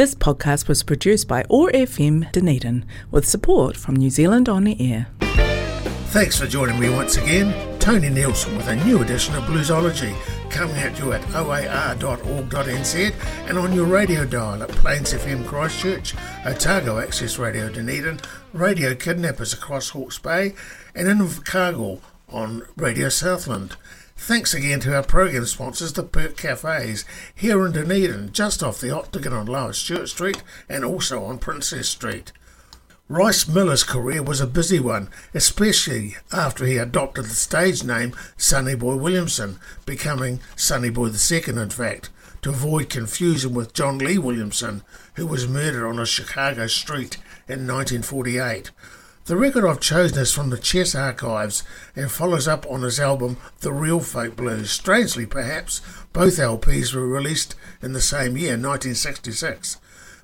This podcast was produced by OAR FM Dunedin with support from New Zealand On Air. Thanks for joining me once again. Tony Nielsen with a new edition of Bluesology coming at you at oar.org.nz and on your radio dial at Plains FM Christchurch, Otago Access Radio Dunedin, Radio Kidnappers across Hawke's Bay, and in Invercargill on Radio Southland. Thanks again to our program sponsors, the Perk Cafes, here in Dunedin, just off the Octagon on Lower Stuart Street and also on Princes Street. Rice Miller's career was a busy one, especially after he adopted the stage name Sonny Boy Williamson, becoming Sonny Boy II, in fact, to avoid confusion with John Lee Williamson, who was murdered on a Chicago street in 1948. The record I've chosen is from the Chess Archives and follows up on his album The Real Folk Blues. Strangely, perhaps, both LPs were released in the same year, 1966.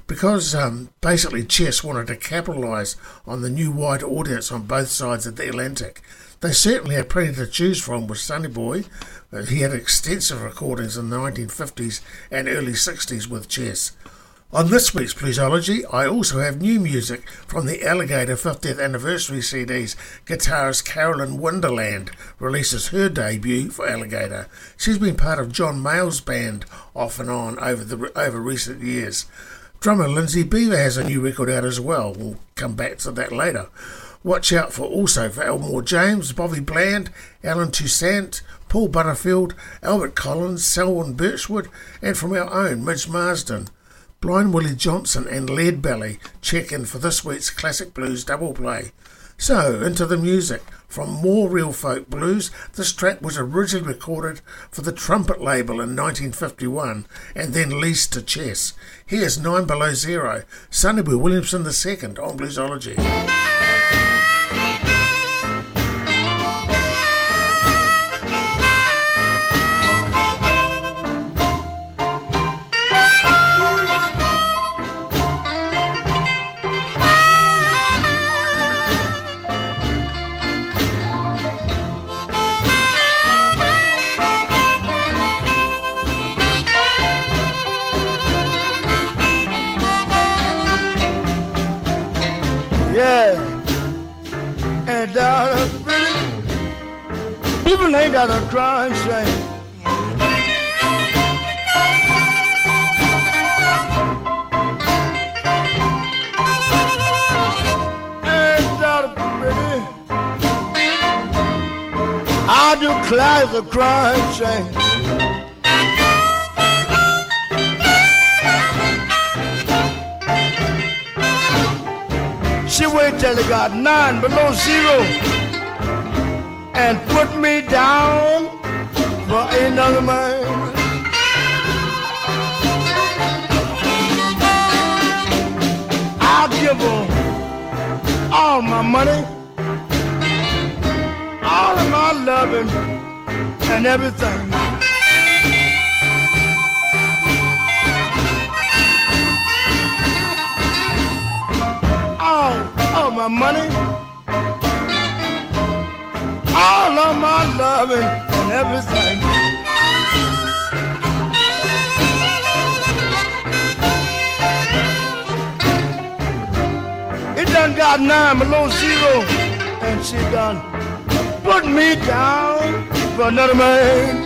Because um, basically Chess wanted to capitalise on the new wide audience on both sides of the Atlantic, they certainly had plenty to choose from with Sonny Boy. Uh, he had extensive recordings in the 1950s and early 60s with Chess. On this week's Bluesology, I also have new music from the Alligator 50th anniversary CDs. Guitarist Carolyn Wonderland releases her debut for Alligator. She's been part of John Mayall's band off and on over the over recent years. Drummer Lindsay Beaver has a new record out as well. We'll come back to that later. Watch out for also for Elmore James, Bobby Bland, Allen Toussaint, Paul Butterfield, Albert Collins, Selwyn Birchwood, and from our own Midge Marsden. Blind Willie Johnson and Leadbelly check in for this week's Classic Blues double play. So, into the music. From more real folk blues, this track was originally recorded for the trumpet label in 1951 and then leased to Chess. Here's Nine Below Zero, Sonny Boy Williamson II on Bluesology. People ain't got a crying shame. I do cries a crying shame. She wait till it got nine below zero and put me down for another man. I'll give her all my money, all of my loving, and everything. All of my money all of my loving and everything. It done got nine below zero, and she done put me down for another man.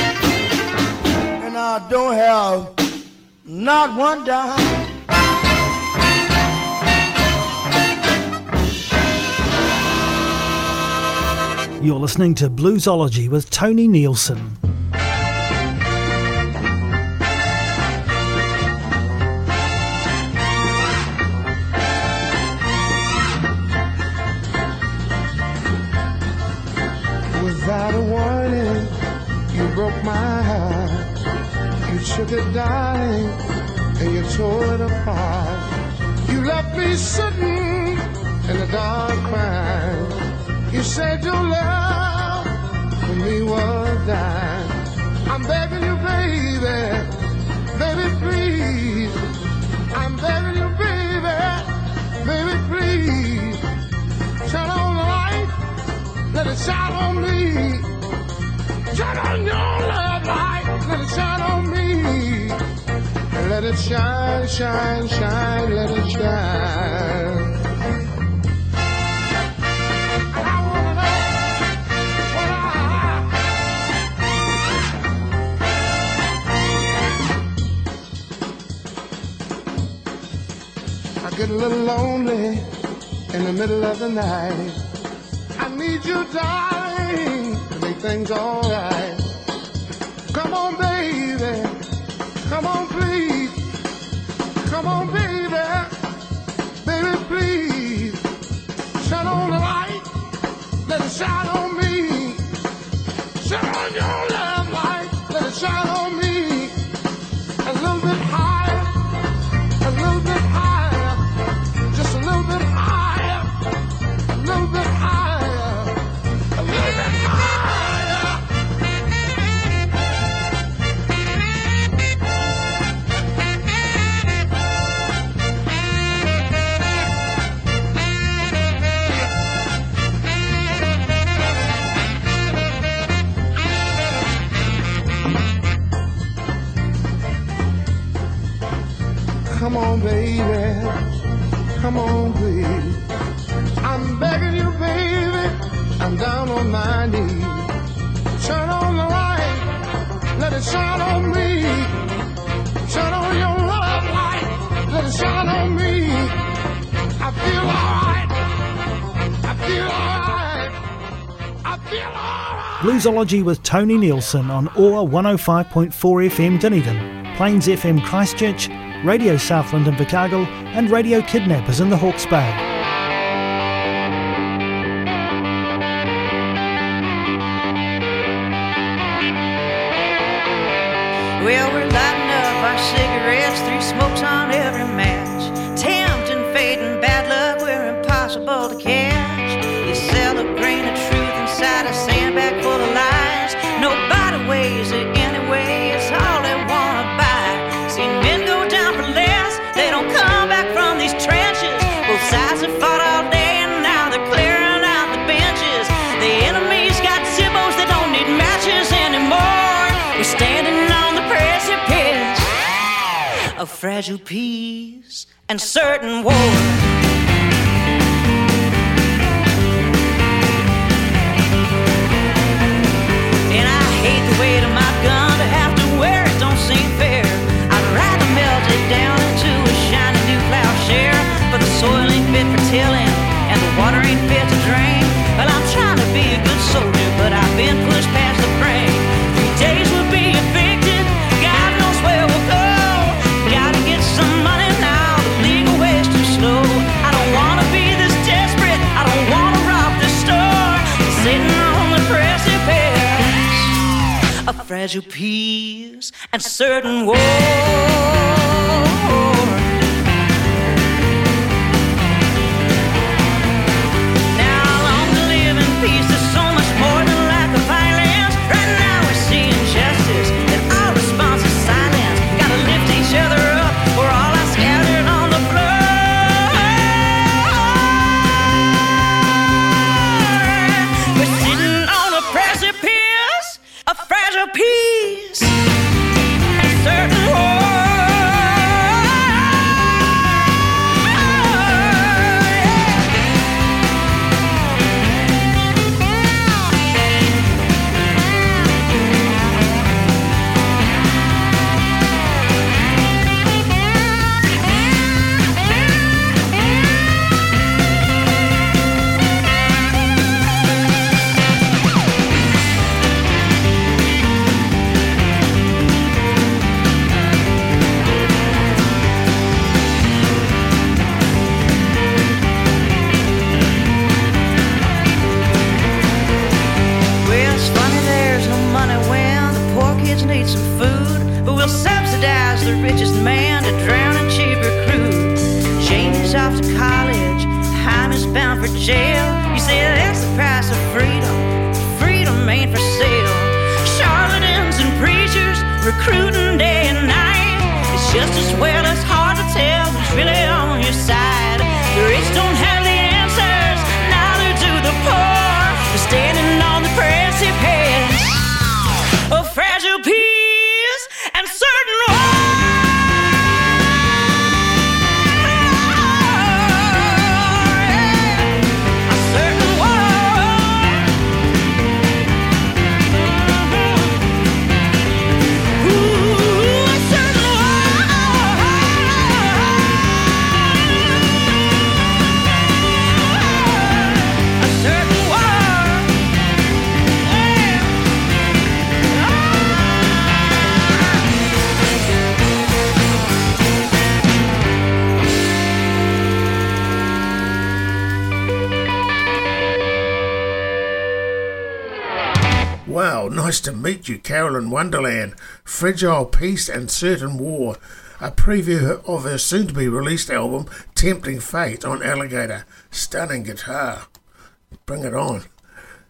I don't have not one dime. You're listening to Bluesology with Tony Nielsen. Took it, darling, and you tore it apart. You left me sitting in the dark crying. You said your love for me was dying. I'm begging you, baby, baby, please. I'm begging you, baby, baby, please. Turn on the light, let it shine on me. Turn on your love it shine, shine, shine, let it shine. I get a little lonely in the middle of the night. I need you, darling, to make things alright. Come on, baby. Come on, please. Come on, baby. Baby, please. Turn on the light. Let it shine Bluesology with Tony Nielsen on OAR 105.4 FM Dunedin, Plains FM Christchurch, Radio Southland in Chicago, and Radio Kidnappers in the Hawke's Bay. Well, we're lighting up our cigarettes, three smokes on every match. Tempting fate and bad luck, we're impossible to catch. Of fragile peace and certain war. And I hate the weight of you peace and certain war. Meet you, Carolyn Wonderland, Fragile Peace and Certain War, a preview of her soon to be released album, Tempting Fate, on Alligator. Stunning guitar. Bring it on.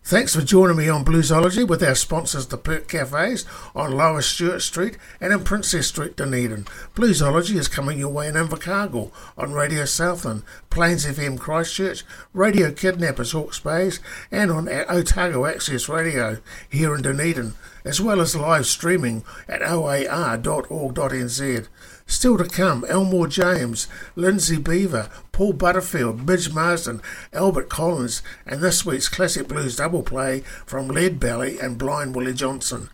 Thanks for joining me on Bluesology with our sponsors, the Perk Cafes on Lower Stuart Street and in Princes Street, Dunedin. Bluesology is coming your way in Invercargill on Radio Southland, Plains FM Christchurch, Radio Kidnappers Hawke's Bays, and on Otago Access Radio here in Dunedin, as well as live streaming at oar.org.nz. Still to come, Elmore James, Lindsay Beaver, Paul Butterfield, Midge Marsden, Albert Collins, and this week's classic blues double play from Lead Belly and Blind Willie Johnson.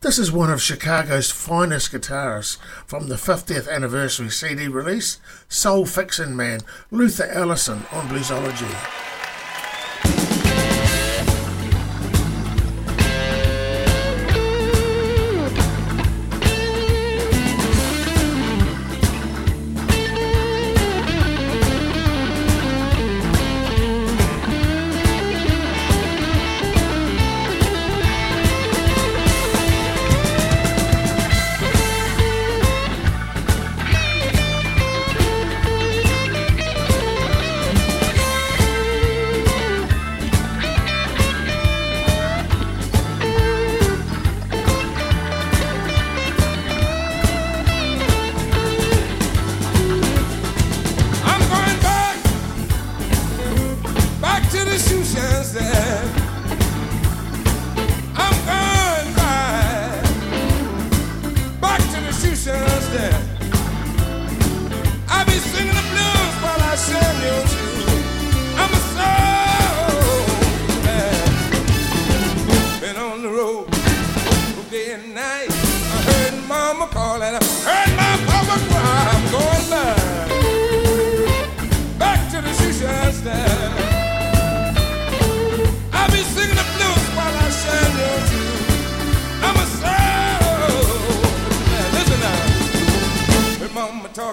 This is one of Chicago's finest guitarists from the 50th anniversary CD release, Soul Fixin' Man, Luther Allison on Bluesology.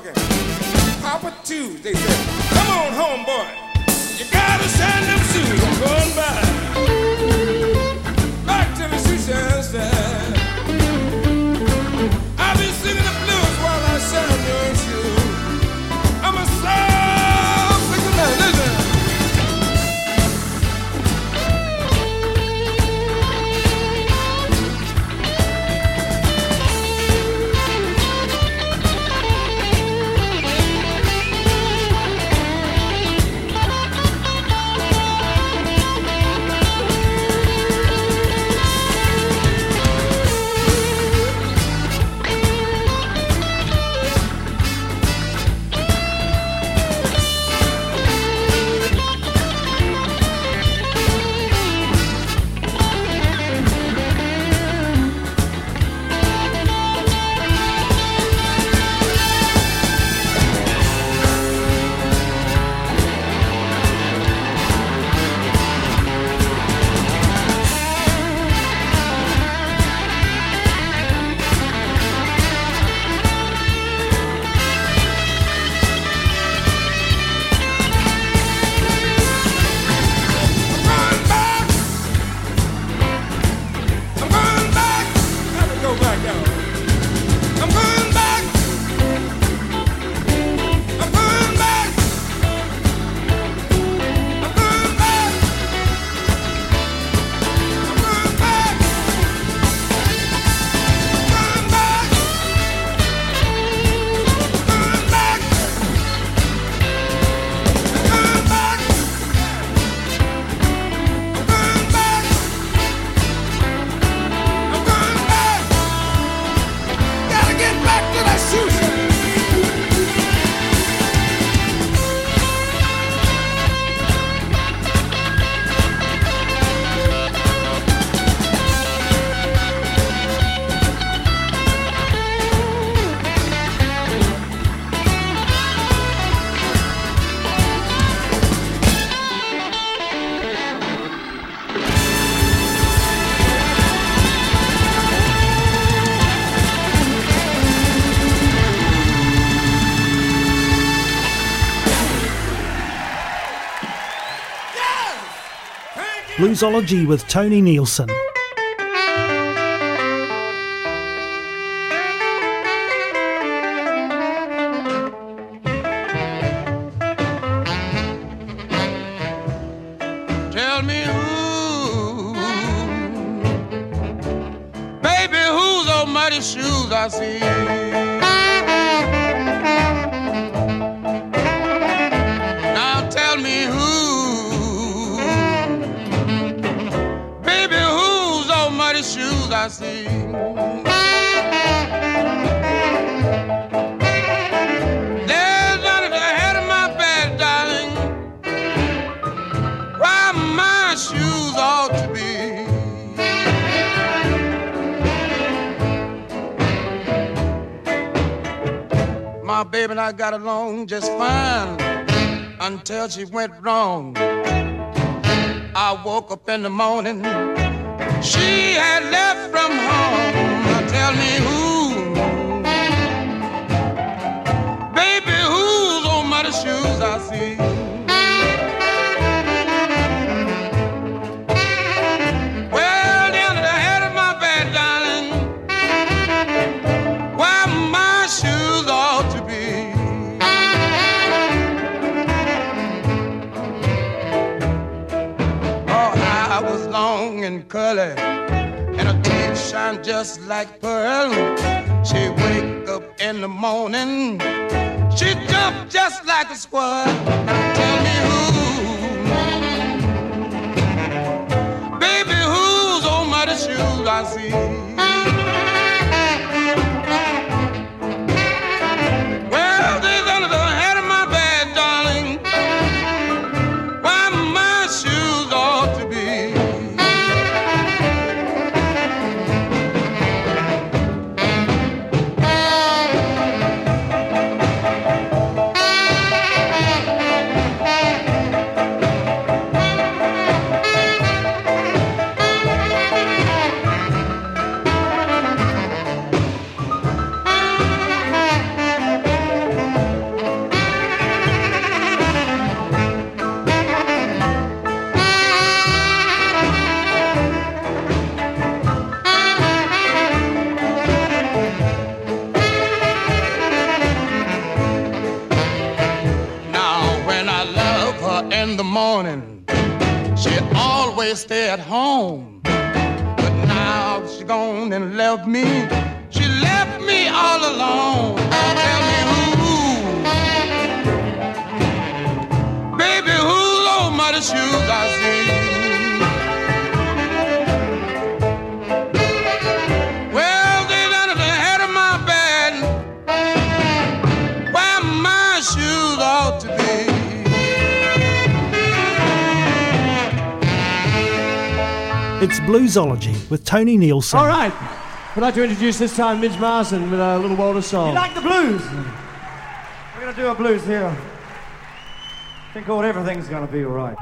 I've been singing the blues. Bluesology with Tony Nielsen. I see. There's under the head of my bed, darling, my shoes ought to be. My baby and I got along just fine until she went wrong. I woke up in the morning she had left from home. Now tell me who, baby, whose old muddy shoes I see. And curly, and her teeth shine just like pearl. She wake up in the morning, she jump just like a squirrel. Tell me who, baby, whose old muddy shoes I see. It's with Tony Nielsen. All right. I'd like to introduce this time Midge Marsden with a Little Walter song. You like the blues? We're gonna do a blues here. I think all everything's gonna be all right.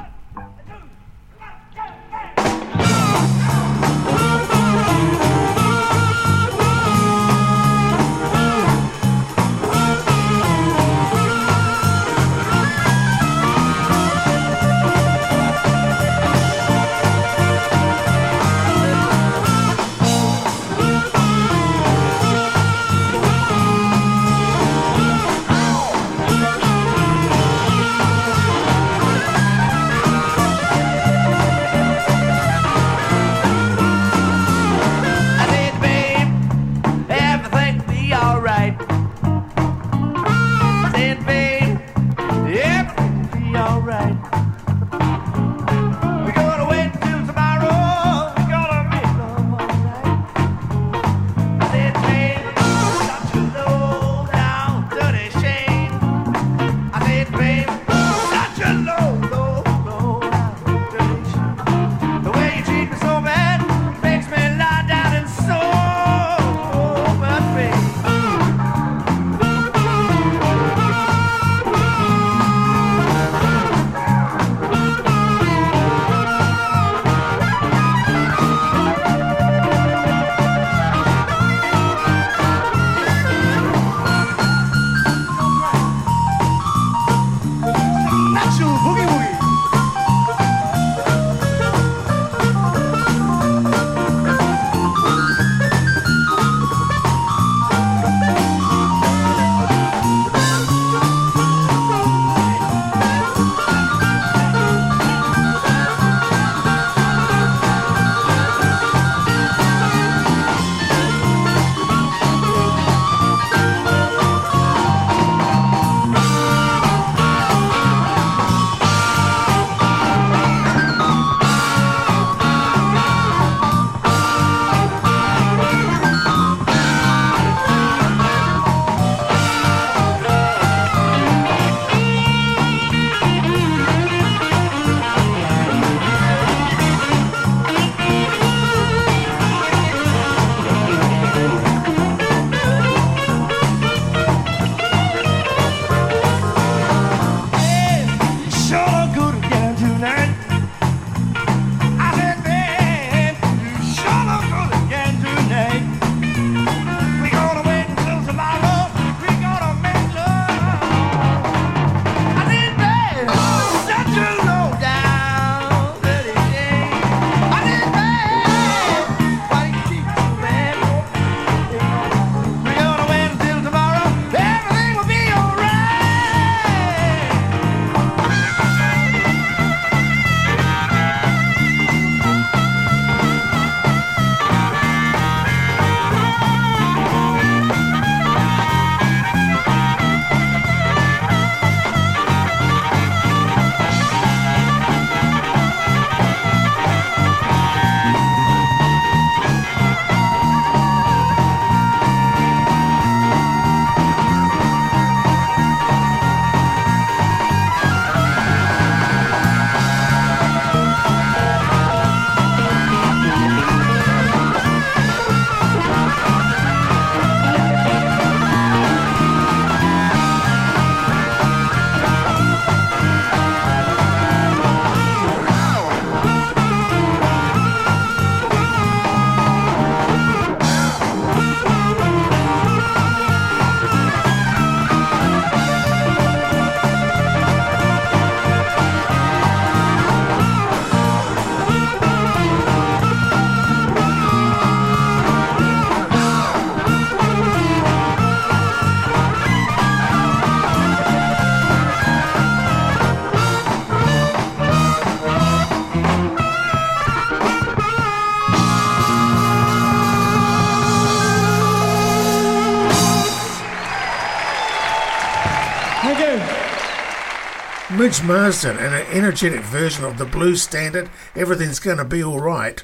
Midge Marsden and an energetic version of the blues standard Everything's Gonna Be Alright.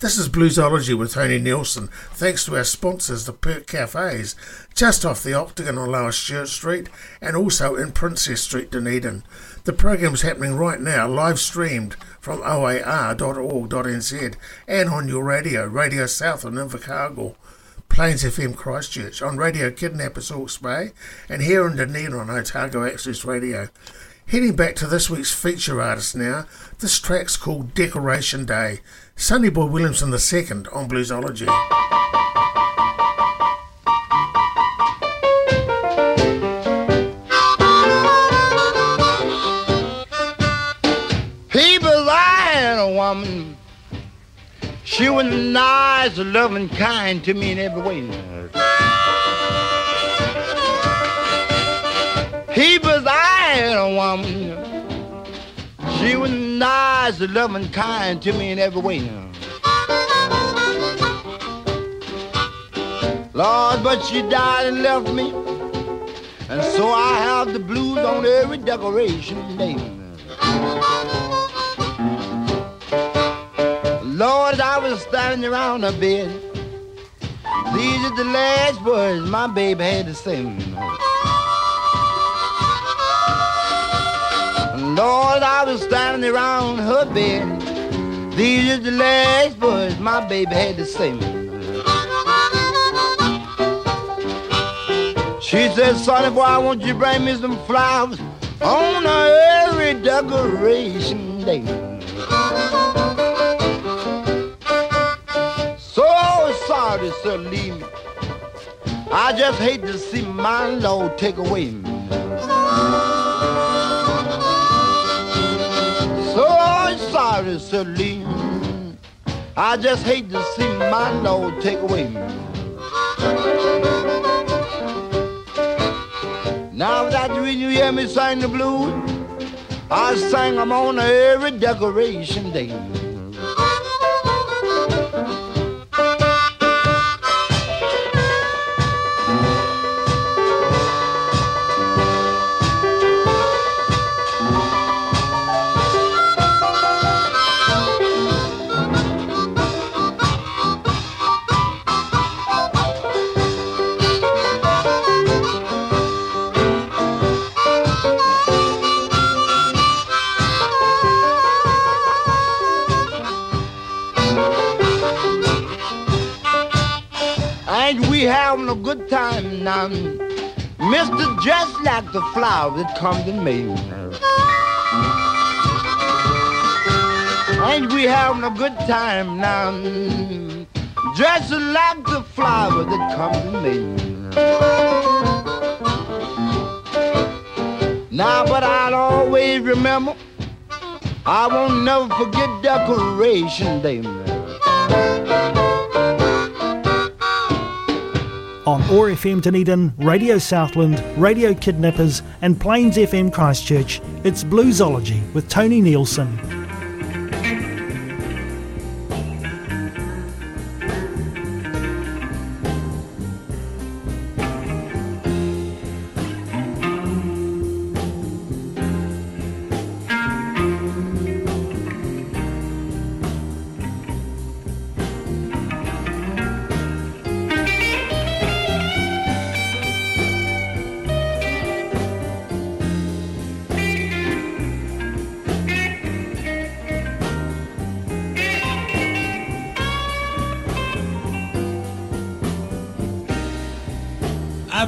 This is Bluesology with Tony Nielsen, thanks to our sponsors, the Perk Cafes, just off the Octagon on Lower Stuart Street and also in Princes Street, Dunedin. The program's happening right now, live streamed from oar.org.nz and on your radio, Radio South in Invercargill. Plains FM Christchurch, on Radio Kidnappers Hawke's Bay, and here in Dunedin on Otago Access Radio. Heading back to this week's feature artist now, this track's called Decoration Day. Sonny Boy Williamson II on Bluesology. I had a woman. She was nice, loving, kind to me in every way. People, I had a woman. She was nice, loving, kind to me in every way. Lord, but she died and left me. And so I have the blues on every decoration day. Lord, I was standing around her bed. These are the last words my baby had to sing. Lord, I was standing around her bed. These are the last words my baby had to say. me. She said, sonny boy, I want you to bring me some flowers on every decoration day. So sorry, sir, leave me. I just hate to see my Lord take away me. Sorry, Celine. I just hate to see my Lord take away. Now that when you hear me sing the blues, I sing them on every decoration day. Like the flower that comes in May. Ain't we having a good time now? Just like the flower that comes in May. Now, but I'll always remember, I won't never forget Decoration Day. OAR FM Dunedin, Radio Southland, Radio Kidnappers, and Plains FM Christchurch. It's Bluesology with Tony Nielsen.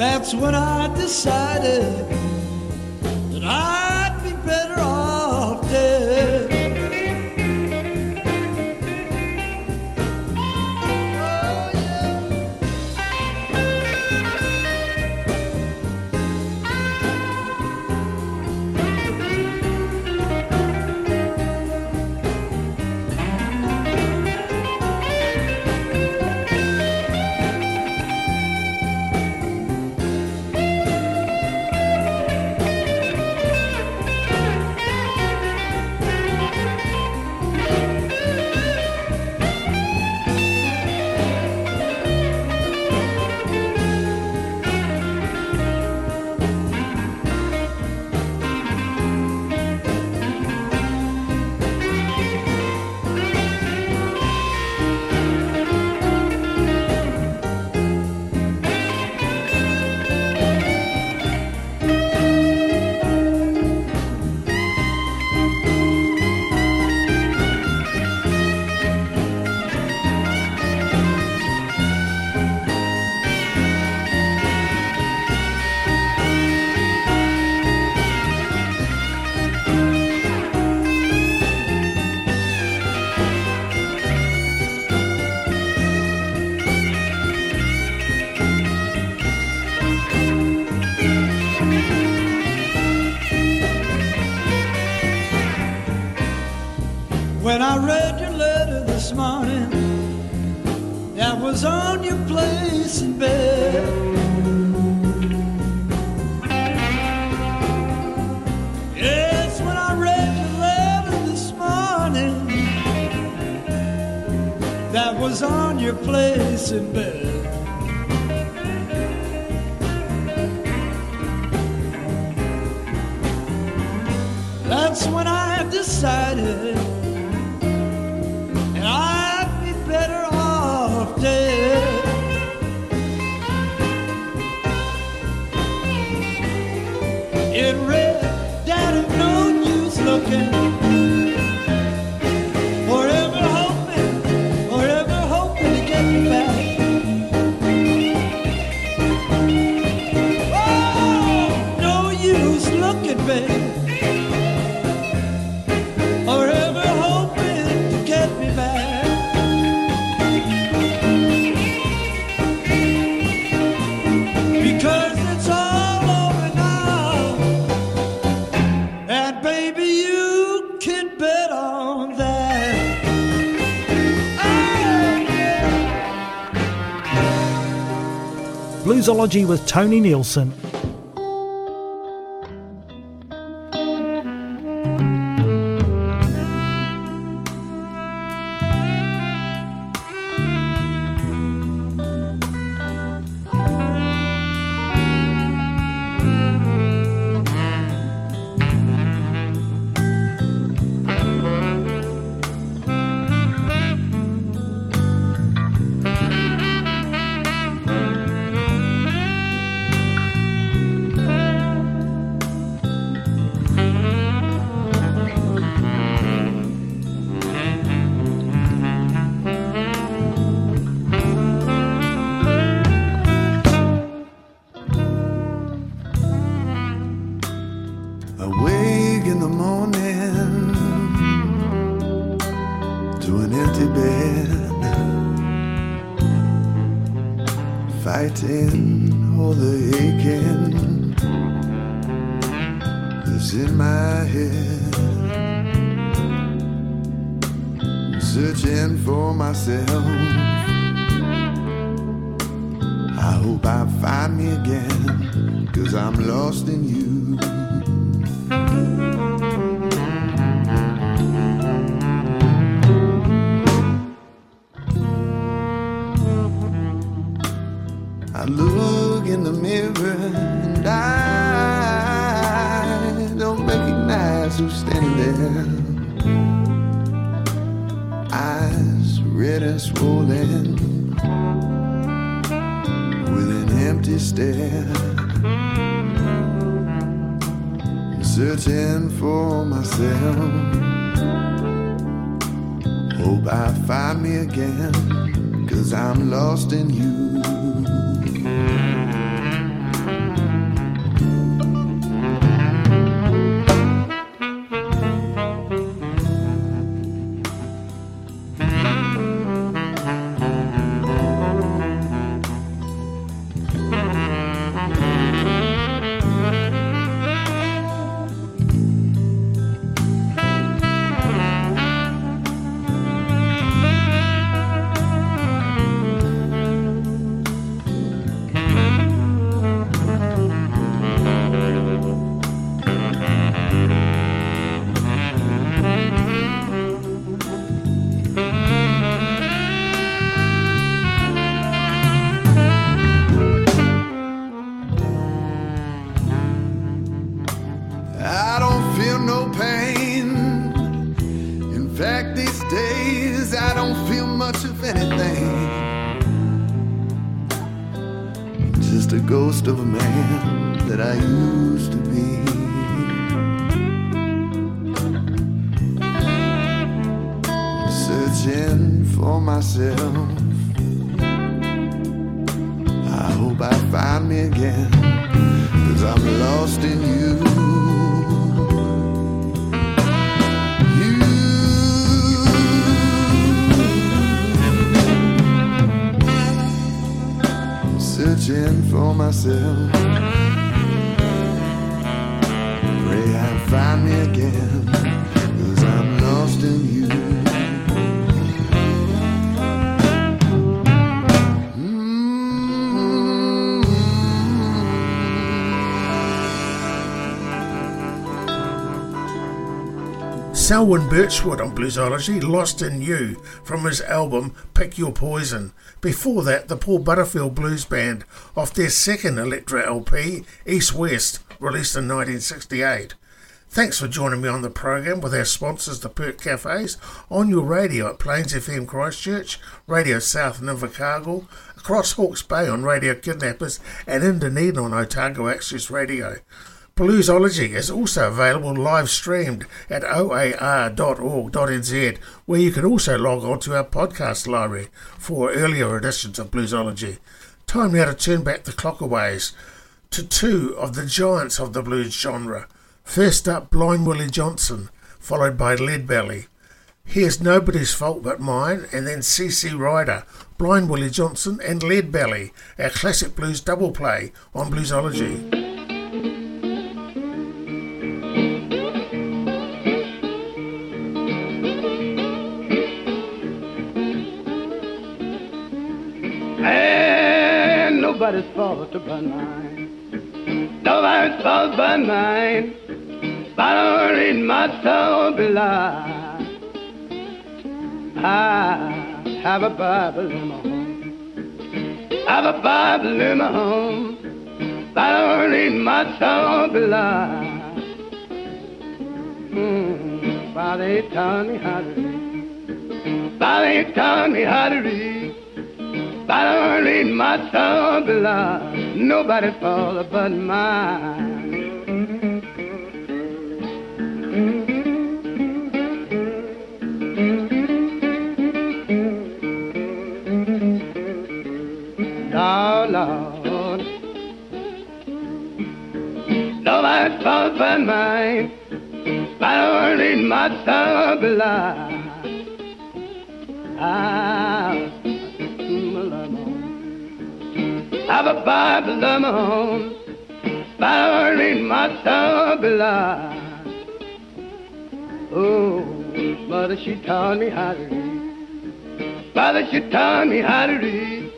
That's when I decided When I read your letter this morning, that was on your place in bed. Yes, when I read your letter this morning, that was on your place in bed. That's when I decided Bluesology with Tony Nielsen. Searching for myself. Hope I find me again, cause I'm lost in you. Searching for myself. Pray I find me again, cause I'm lost in you. Selwyn Birchwood on Bluesology, Lost in You, from his album Pick Your Poison. Before that, the Paul Butterfield Blues Band, off their second Elektra LP, East West, released in 1968. Thanks for joining me on the program with our sponsors, the Perk Cafes, on your radio at Plains FM Christchurch, Radio South in Invercargill, across Hawke's Bay on Radio Kidnappers, and in Dunedin on Otago Access Radio. Bluesology is also available live streamed at oar.org.nz, where you can also log on to our podcast library for earlier editions of Bluesology. Time now to turn back the clock a ways to two of the giants of the blues genre. First up, Blind Willie Johnson, followed by Leadbelly. Here's Nobody's Fault But Mine, and then CC Rider, Blind Willie Johnson, and Leadbelly, our classic blues double play on Bluesology. Nobody's fault but mine. Nobody's fault but mine. But I don't need my soul belie. I have a Bible in my home. I have a Bible in my home. But I don't need my soul belie. Mm, Father taught me how to read. Father taught me how to read. I don't need my soul belie. Nobody fall but mine. Lord, Lord. Nobody's fault but mine. I don't need my belie. I Bible of my own, but I my soul. Oh, mother, she taught me how to read. Father, she taught me how to read.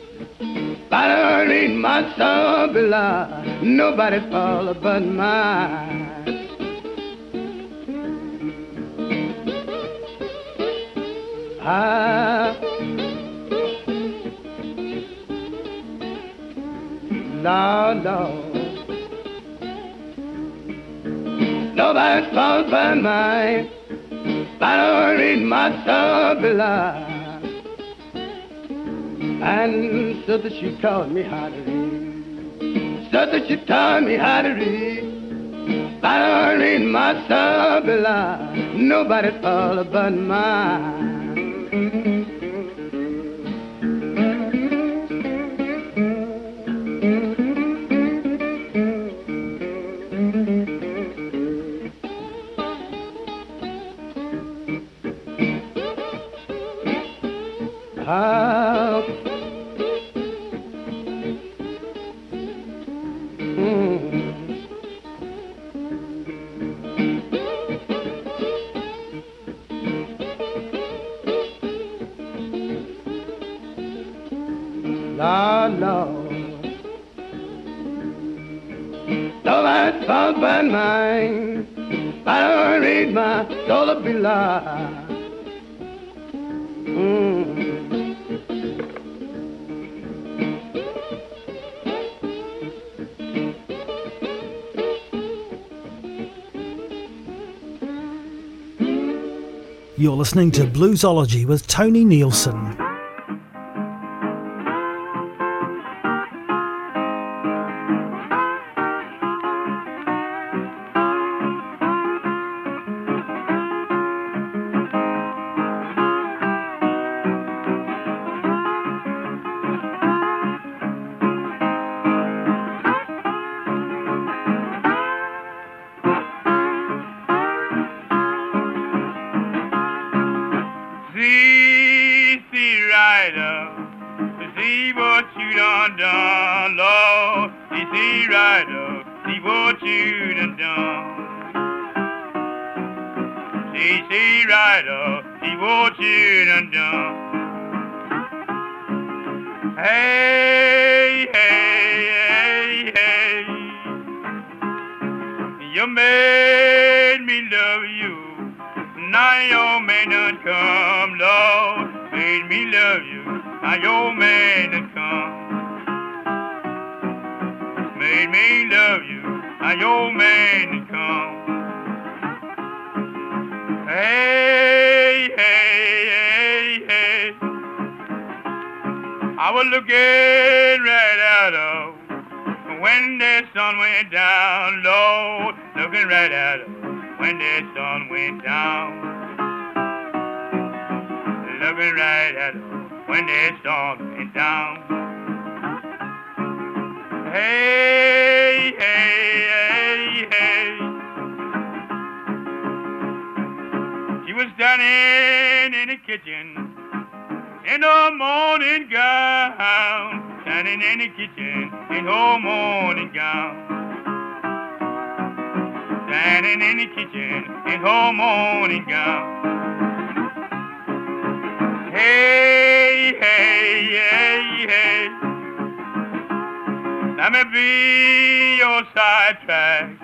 But I don't my soul belie. Nobody fall but mine. I Lord, Lord. Nobody's fault but mine. But I don't my belie. And so that she taught me how to read. So that she taught me how to read. But in my Sabila, nobody's all but mine. Listening to Bluesology with Tony Nielsen. Easy Rider, he wore chin and down. Hey! looking right out of. When the sun went down low, looking right out of. When the sun went down, looking right out of When the sun went down. Hey, hey, hey, hey. She was standing in the kitchen in a morning gown, standing in the kitchen in her morning gown. Standing in the kitchen in her morning gown. Hey, hey, hey, hey. Let me be your sidetrack.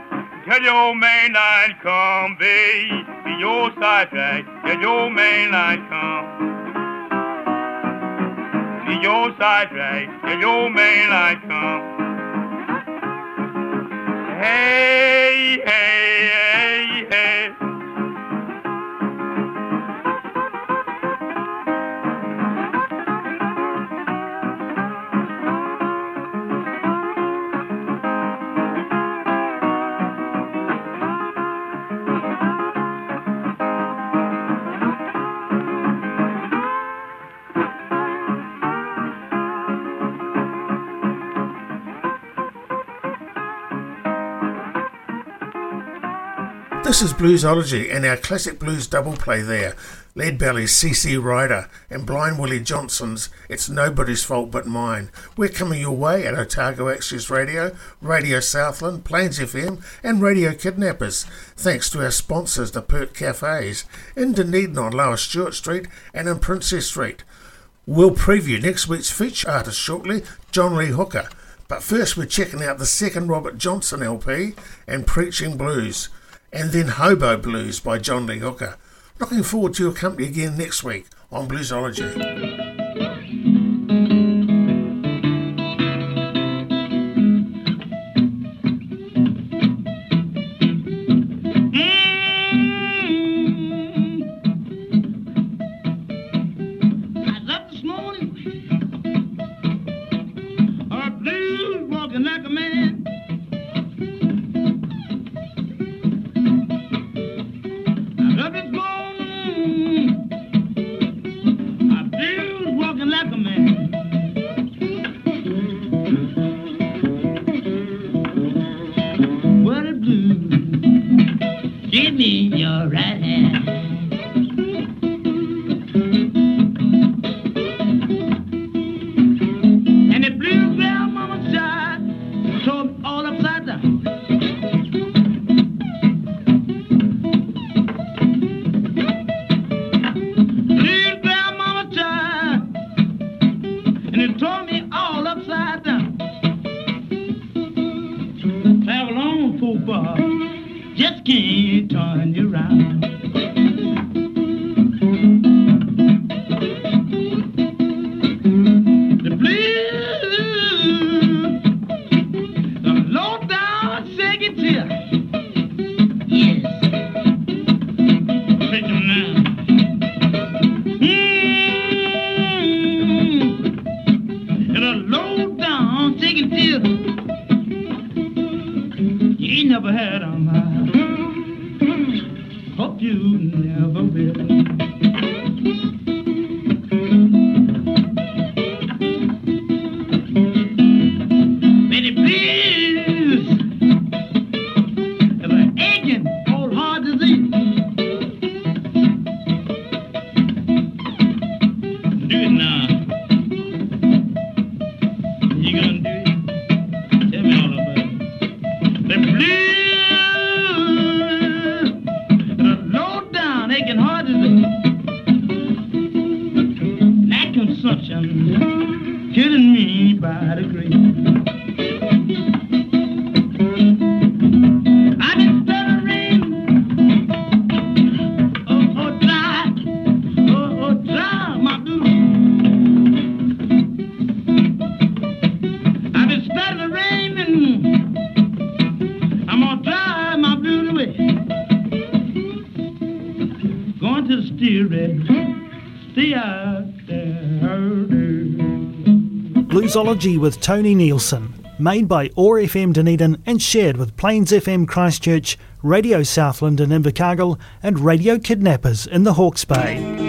Cause your mainline come, be, be your sidetrack. Cause your mainline come in your side right till your main light come. Hey, hey, hey, hey. This is Bluesology and our classic blues double play there. Leadbelly's CC Rider and Blind Willie Johnson's It's Nobody's Fault But Mine. We're coming your way at Otago Access Radio, Radio Southland, Plains FM and Radio Kidnappers. Thanks to our sponsors, the Perk Cafes, in Dunedin on Lower Stuart Street and in Princes Street. We'll preview next week's feature artist shortly, John Lee Hooker. But first we're checking out the second Robert Johnson LP and Preaching Blues and then Hobo Blues by John Lee Hooker. Looking forward to your company again next week on Bluesology. With Tony Nielsen, made by OAR FM Dunedin and shared with Plains FM Christchurch, Radio Southland in Invercargill, and Radio Kidnappers in the Hawke's Bay.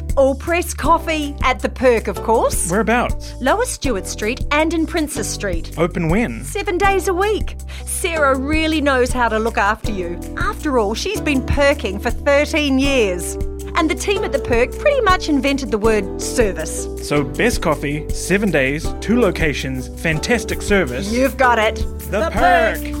All press coffee at the Perk, of course. Whereabouts? Lower Stuart Street and in Princes Street. Open when? Seven days a week. Sarah really knows how to look after you. After all, she's been perking for 13 years. And the team at the Perk pretty much invented the word service. So, best coffee, seven days, two locations, fantastic service. You've got it. The, Perk.